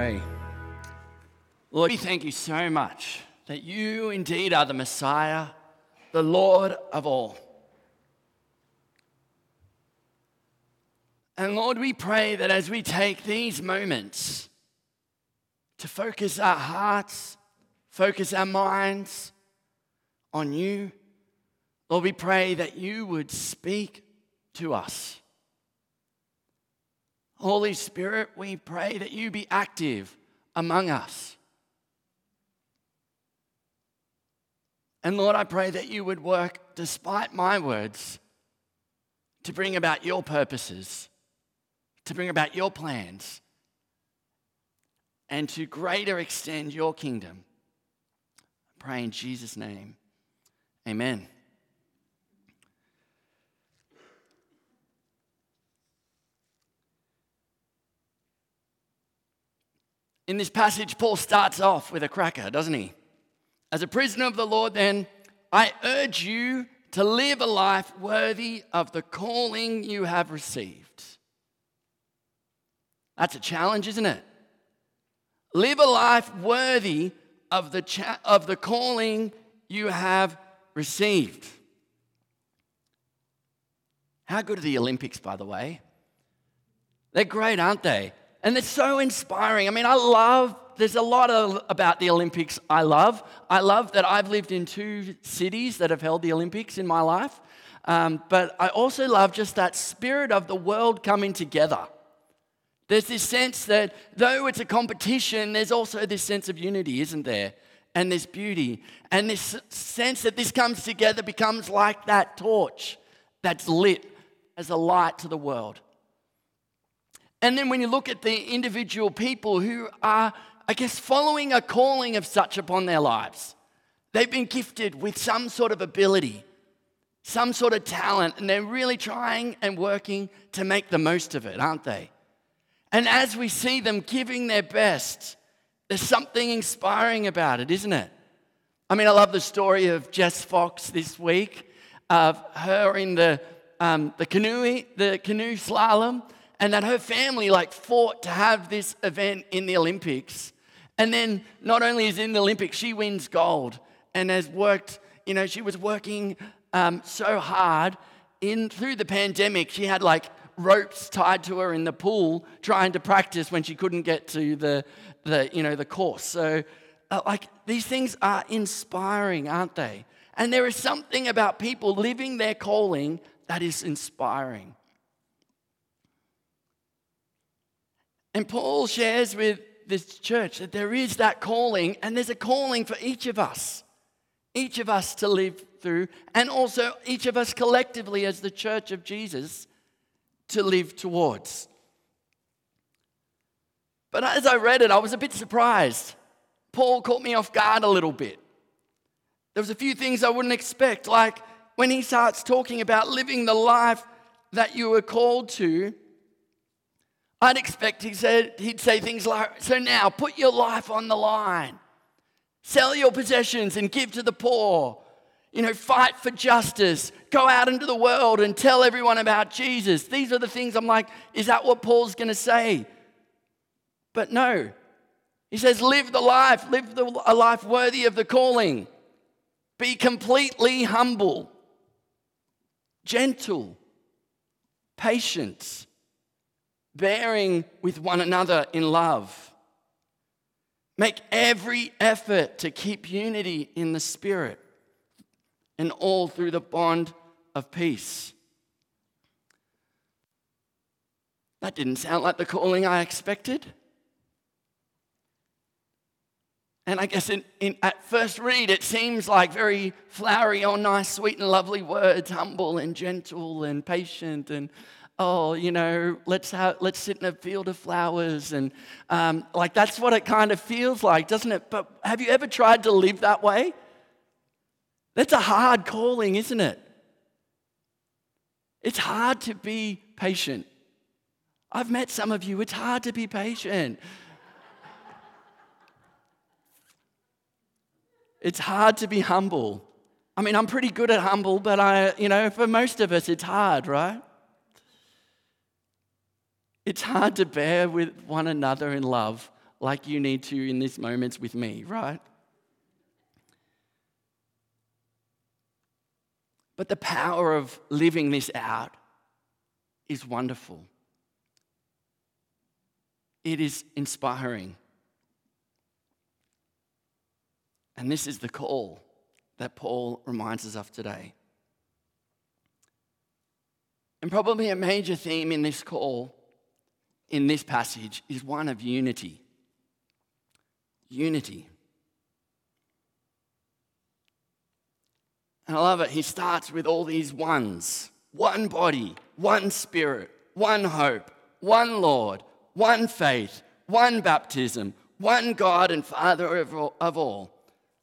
pray. Lord, we thank you so much that you indeed are the Messiah, the Lord of all. And Lord, we pray that as we take these moments to focus our hearts, focus our minds on you, Lord, we pray that you would speak to us. Holy Spirit, we pray that you be active among us. And Lord, I pray that you would work despite my words to bring about your purposes, to bring about your plans, and to greater extend your kingdom. I pray in Jesus' name. Amen. In this passage, Paul starts off with a cracker, doesn't he? As a prisoner of the Lord, then, I urge you to live a life worthy of the calling you have received. That's a challenge, isn't it? Live a life worthy of the, cha- of the calling you have received. How good are the Olympics, by the way? They're great, aren't they? And it's so inspiring. I mean, I love, there's a lot of, about the Olympics I love. I love that I've lived in two cities that have held the Olympics in my life. Um, but I also love just that spirit of the world coming together. There's this sense that though it's a competition, there's also this sense of unity, isn't there? And this beauty. And this sense that this comes together becomes like that torch that's lit as a light to the world. And then when you look at the individual people who are, I guess, following a calling of such upon their lives, they've been gifted with some sort of ability, some sort of talent, and they're really trying and working to make the most of it, aren't they? And as we see them giving their best, there's something inspiring about it, isn't it? I mean, I love the story of Jess Fox this week, of her in the, um, the, canoe, the canoe slalom and that her family like fought to have this event in the Olympics. And then not only is in the Olympics, she wins gold and has worked, you know, she was working um, so hard in through the pandemic. She had like ropes tied to her in the pool trying to practice when she couldn't get to the, the you know, the course. So uh, like these things are inspiring, aren't they? And there is something about people living their calling that is inspiring. And Paul shares with this church that there is that calling, and there's a calling for each of us, each of us to live through, and also each of us collectively as the church of Jesus to live towards. But as I read it, I was a bit surprised. Paul caught me off guard a little bit. There was a few things I wouldn't expect, like when he starts talking about living the life that you were called to, I'd expect he said, he'd say things like, So now put your life on the line, sell your possessions and give to the poor. You know, fight for justice, go out into the world and tell everyone about Jesus. These are the things I'm like, is that what Paul's going to say? But no. He says, live the life, live the, a life worthy of the calling. Be completely humble, gentle, patient, bearing with one another in love. Make every effort to keep unity in the Spirit and all through the bond of peace. That didn't sound like the calling I expected. And I guess in, in, at first read, it seems like very flowery, oh, nice, sweet, and lovely words, humble and gentle and patient and oh, you know, let's, have, let's sit in a field of flowers. And um, like that's what it kind of feels like, doesn't it? But have you ever tried to live that way? That's a hard calling, isn't it? It's hard to be patient. I've met some of you, it's hard to be patient. it's hard to be humble. I mean, I'm pretty good at humble, but I, you know, for most of us, it's hard, right? It's hard to bear with one another in love like you need to in these moments with me, right? But the power of living this out is wonderful. It is inspiring. And this is the call that Paul reminds us of today. And probably a major theme in this call, in this passage, is one of unity. Unity. And I love it. He starts with all these ones one body, one spirit, one hope, one Lord, one faith, one baptism, one God and Father of all.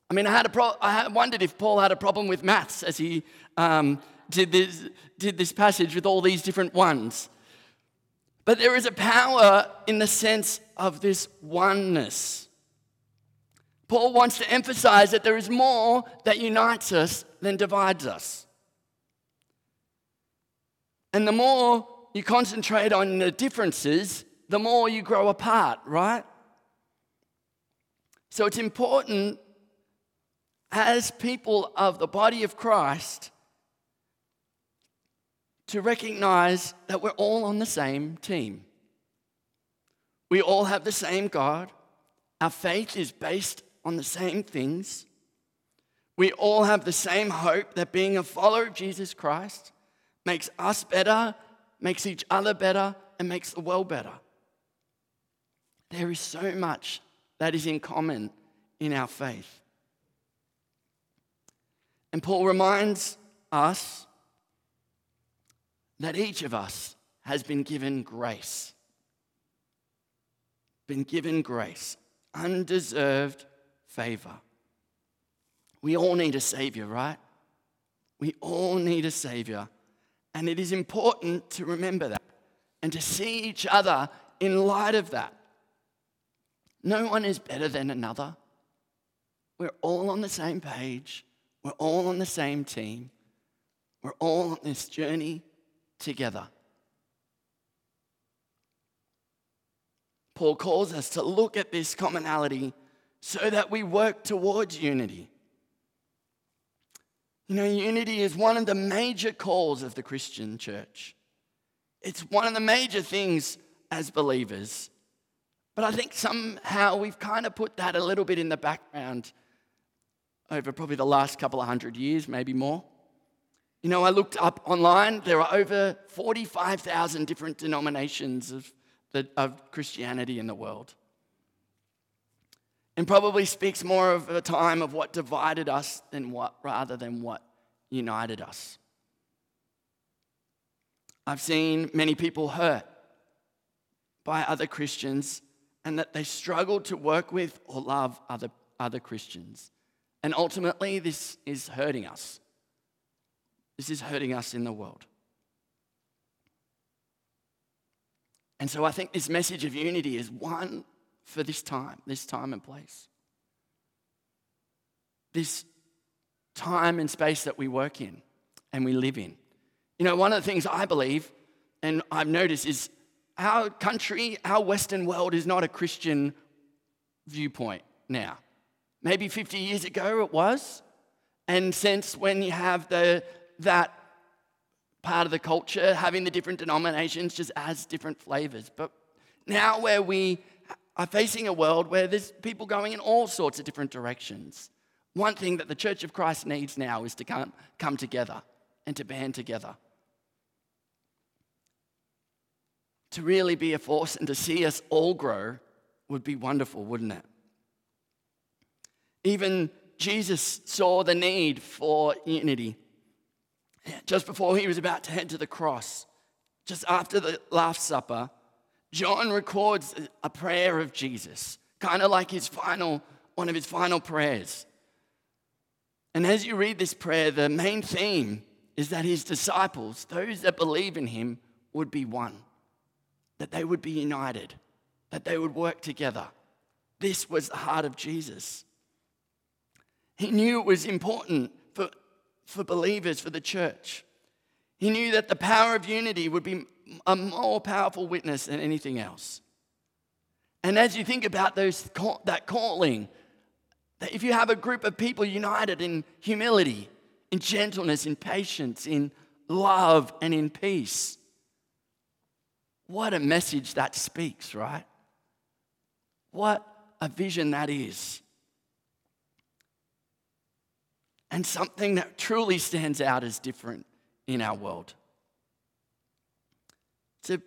I mean, I, had a pro- I wondered if Paul had a problem with maths as he um, did, this, did this passage with all these different ones. But there is a power in the sense of this oneness. Paul wants to emphasize that there is more that unites us than divides us. And the more you concentrate on the differences, the more you grow apart, right? So it's important as people of the body of Christ to recognize that we're all on the same team. We all have the same God. Our faith is based on the same things. We all have the same hope that being a follower of Jesus Christ makes us better, makes each other better, and makes the world better. There is so much that is in common in our faith. And Paul reminds us that each of us has been given grace. Been given grace, undeserved favor. We all need a Savior, right? We all need a Savior. And it is important to remember that and to see each other in light of that. No one is better than another. We're all on the same page, we're all on the same team, we're all on this journey together. Paul calls us to look at this commonality so that we work towards unity. You know, unity is one of the major calls of the Christian church. It's one of the major things as believers. But I think somehow we've kind of put that a little bit in the background over probably the last couple of hundred years, maybe more. You know, I looked up online, there are over 45,000 different denominations of, the, of Christianity in the world and probably speaks more of a time of what divided us than what, rather than what united us. I've seen many people hurt by other Christians and that they struggle to work with or love other, other Christians. And ultimately, this is hurting us. This is hurting us in the world. And so I think this message of unity is one for this time, this time and place. This time and space that we work in and we live in. You know, one of the things I believe and I've noticed is our country, our Western world is not a Christian viewpoint now. Maybe 50 years ago it was. And since when you have the, that part of the culture, having the different denominations just adds different flavors. But now, where we are facing a world where there's people going in all sorts of different directions. One thing that the Church of Christ needs now is to come, come together and to band together. To really be a force and to see us all grow would be wonderful, wouldn't it? Even Jesus saw the need for unity. Just before he was about to head to the cross, just after the Last Supper, John records a prayer of Jesus, kind of like his final, one of his final prayers. And as you read this prayer, the main theme is that his disciples, those that believe in him, would be one, that they would be united, that they would work together. This was the heart of Jesus. He knew it was important for, for believers, for the church. He knew that the power of unity would be a more powerful witness than anything else. And as you think about those, that calling, that if you have a group of people united in humility, in gentleness, in patience, in love, and in peace, what a message that speaks, right? What a vision that is. And something that truly stands out as different in our world. So,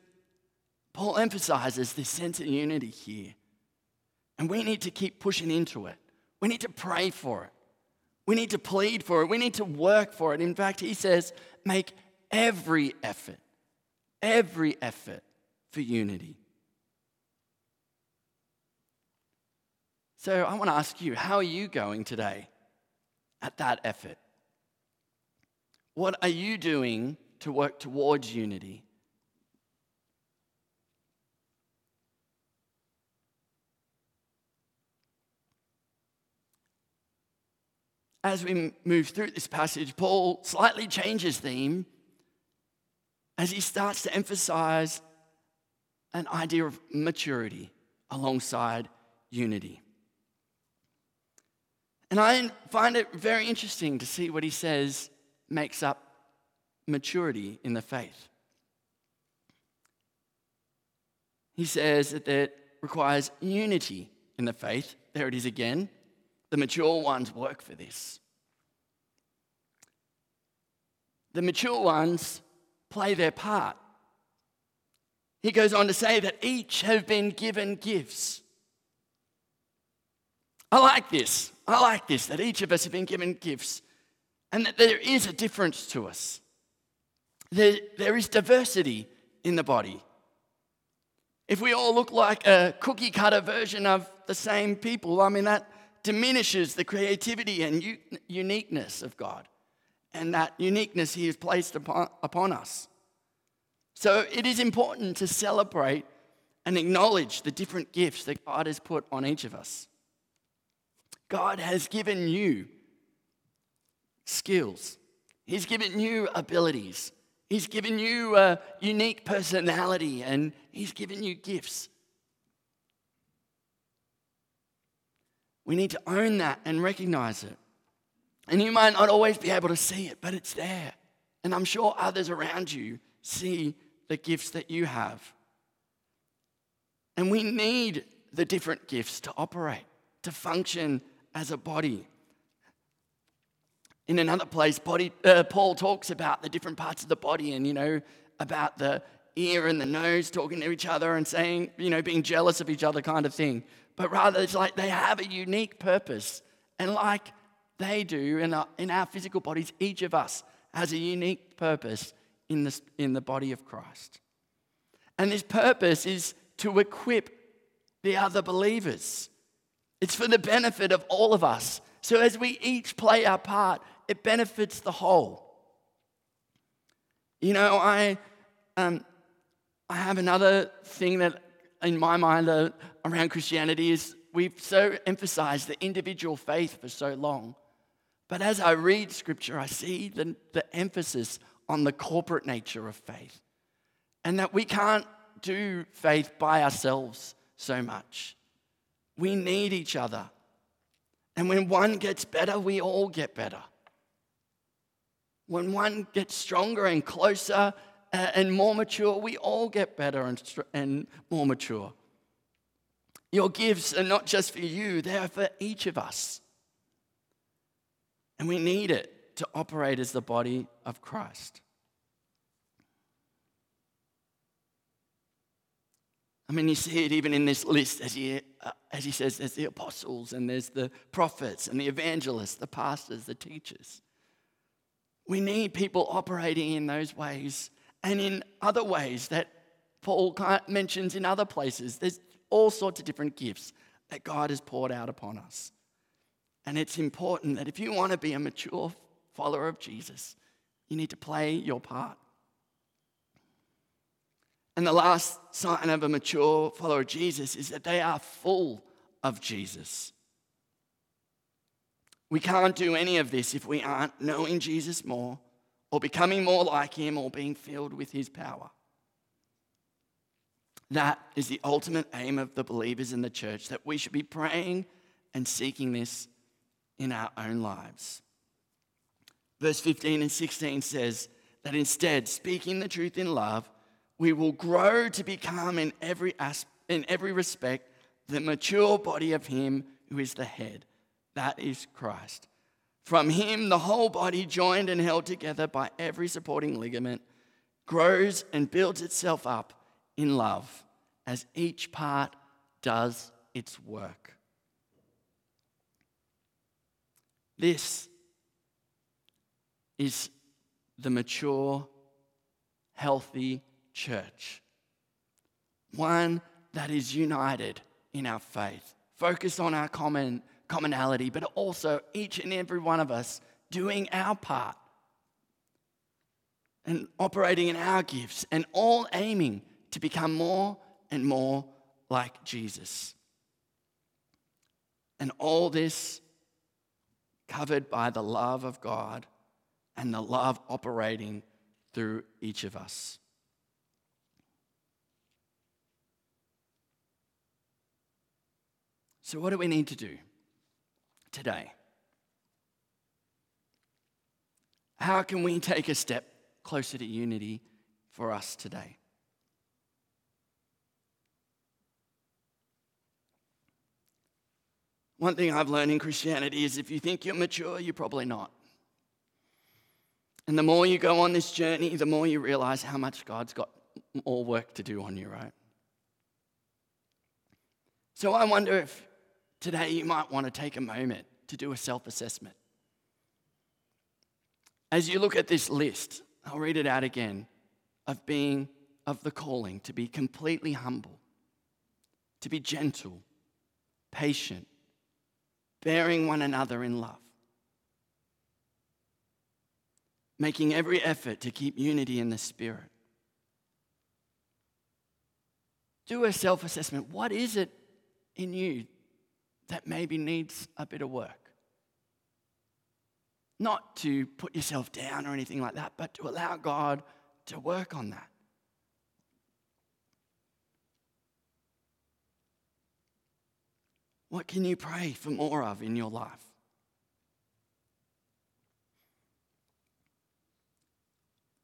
Paul emphasizes this sense of unity here. And we need to keep pushing into it. We need to pray for it. We need to plead for it. We need to work for it. In fact, he says, make every effort, every effort for unity. So I want to ask you, how are you going today at that effort? What are you doing to work towards unity? As we move through this passage, Paul slightly changes theme as he starts to emphasize an idea of maturity alongside unity. And I find it very interesting to see what he says makes up maturity in the faith. He says that it requires unity in the faith. There it is again. The mature ones work for this. The mature ones play their part. He goes on to say that each have been given gifts. I like this. I like this, that each of us have been given gifts and that there is a difference to us. There, there is diversity in the body. If we all look like a cookie cutter version of the same people, I mean, that diminishes the creativity and u- uniqueness of God and that uniqueness He has placed upon, upon us. So it is important to celebrate and acknowledge the different gifts that God has put on each of us. God has given you skills, He's given you abilities, He's given you a unique personality, and He's given you gifts. We need to own that and recognize it. And you might not always be able to see it, but it's there. And I'm sure others around you see the gifts that you have. And we need the different gifts to operate, to function as a body. In another place, body, uh, Paul talks about the different parts of the body and, you know, about the ear and the nose talking to each other and saying, you know, being jealous of each other kind of thing. But rather, it's like they have a unique purpose. And like they do in our, in our physical bodies, each of us has a unique purpose in, this, in the body of Christ. And this purpose is to equip the other believers. It's for the benefit of all of us. So as we each play our part, it benefits the whole. You know, I, um, I have another thing that in my mind uh, around Christianity is we've so emphasized the individual faith for so long. But as I read scripture, I see the, the emphasis on the corporate nature of faith and that we can't do faith by ourselves so much. We need each other. And when one gets better, we all get better. When one gets stronger and closer uh, and more mature, we all get better and, and more mature. Your gifts are not just for you, they're for each of us. And we need it to operate as the body of Christ. I mean, you see it even in this list as he, uh, as he says there's the apostles, and there's the prophets, and the evangelists, the pastors, the teachers. We need people operating in those ways and in other ways that Paul mentions in other places. There's all sorts of different gifts that God has poured out upon us. And it's important that if you want to be a mature follower of Jesus, you need to play your part. And the last sign of a mature follower of Jesus is that they are full of Jesus. We can't do any of this if we aren't knowing Jesus more or becoming more like him or being filled with his power. That is the ultimate aim of the believers in the church, that we should be praying and seeking this in our own lives. Verse 15 and 16 says that instead, speaking the truth in love, we will grow to become in every, in every respect the mature body of Him who is the head. That is Christ. From Him, the whole body, joined and held together by every supporting ligament, grows and builds itself up in love as each part does its work. This is the mature, healthy church. One that is united in our faith, focused on our common commonality, but also each and every one of us doing our part and operating in our gifts and all aiming to become more and more like Jesus. And all this covered by the love of God and the love operating through each of us. So, what do we need to do today? How can we take a step closer to unity for us today? One thing I've learned in Christianity is if you think you're mature, you're probably not. And the more you go on this journey, the more you realize how much God's got more work to do on you, right? So I wonder if today you might want to take a moment to do a self assessment. As you look at this list, I'll read it out again of being of the calling to be completely humble, to be gentle, patient, bearing one another in love, making every effort to keep unity in the Spirit. Do a self assessment. What is it in you that maybe needs a bit of work? Not to put yourself down or anything like that, but to allow God to work on that. What can you pray for more of in your life?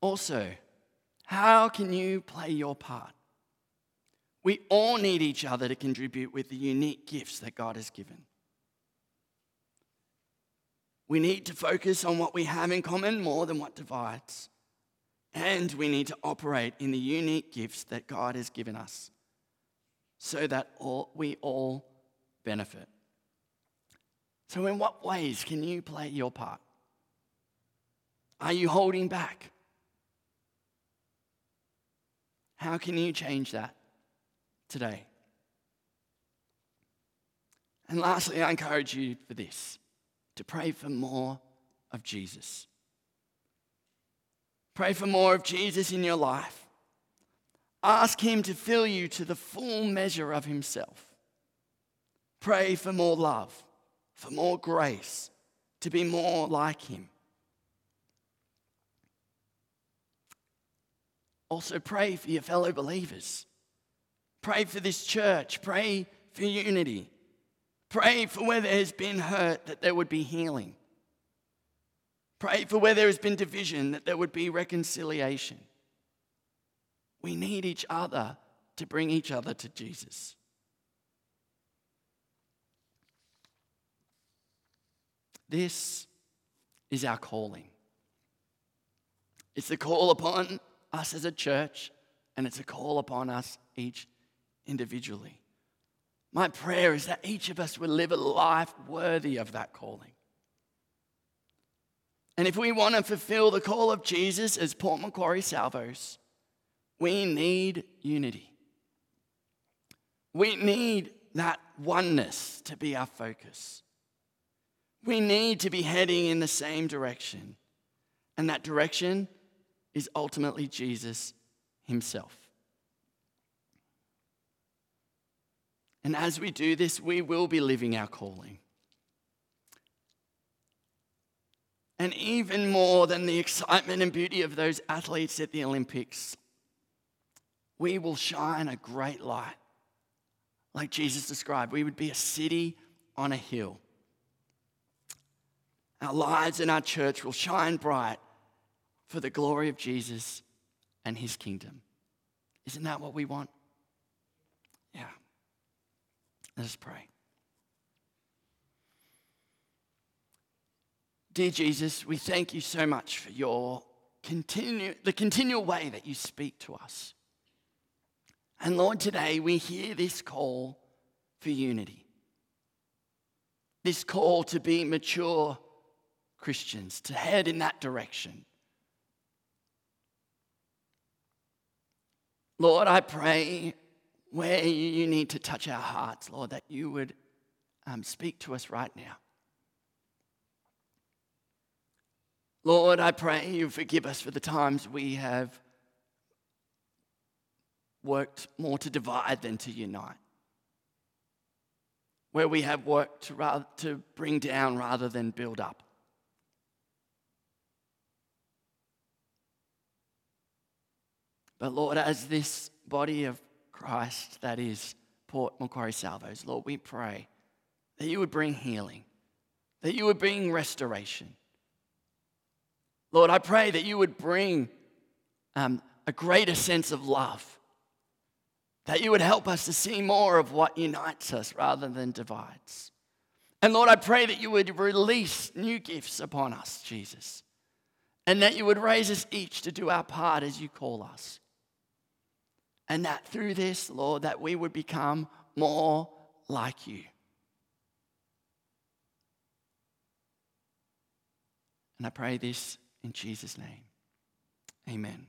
Also, how can you play your part? We all need each other to contribute with the unique gifts that God has given. We need to focus on what we have in common more than what divides. And we need to operate in the unique gifts that God has given us so that all, we all benefit. So, in what ways can you play your part? Are you holding back? How can you change that today? And lastly, I encourage you for this to pray for more of Jesus. Pray for more of Jesus in your life. Ask Him to fill you to the full measure of Himself. Pray for more love, for more grace, to be more like Him. Also, pray for your fellow believers. Pray for this church. Pray for unity. Pray for where there has been hurt, that there would be healing. Pray for where there has been division, that there would be reconciliation. We need each other to bring each other to Jesus. This is our calling. It's a call upon us as a church, and it's a call upon us each individually. My prayer is that each of us will live a life worthy of that calling. And if we want to fulfill the call of Jesus as Port Macquarie Salvos, we need unity. We need that oneness to be our focus. We need to be heading in the same direction. And that direction is ultimately Jesus Himself. And as we do this, we will be living our calling. And even more than the excitement and beauty of those athletes at the Olympics, we will shine a great light. Like Jesus described, we would be a city on a hill. Our lives in our church will shine bright for the glory of Jesus and his kingdom. Isn't that what we want? Let us pray. Dear Jesus, we thank you so much for your continue, the continual way that you speak to us. And Lord, today we hear this call for unity. This call to be mature Christians, to head in that direction. Lord, I pray where you need to touch our hearts, Lord, that you would um, speak to us right now. Lord, I pray you forgive us for the times we have worked more to divide than to unite. Where we have worked to, rather, to bring down rather than build up. But Lord, as this body of Christ that is Port Macquarie Salvos, Lord, we pray that you would bring healing, that you would bring restoration. Lord, I pray that you would bring um, a greater sense of love that you would help us to see more of what unites us rather than divides. And Lord, I pray that you would release new gifts upon us, Jesus, and that you would raise us each to do our part as you call us. And that through this, Lord, that we would become more like you. And I pray this in Jesus' name. Amen.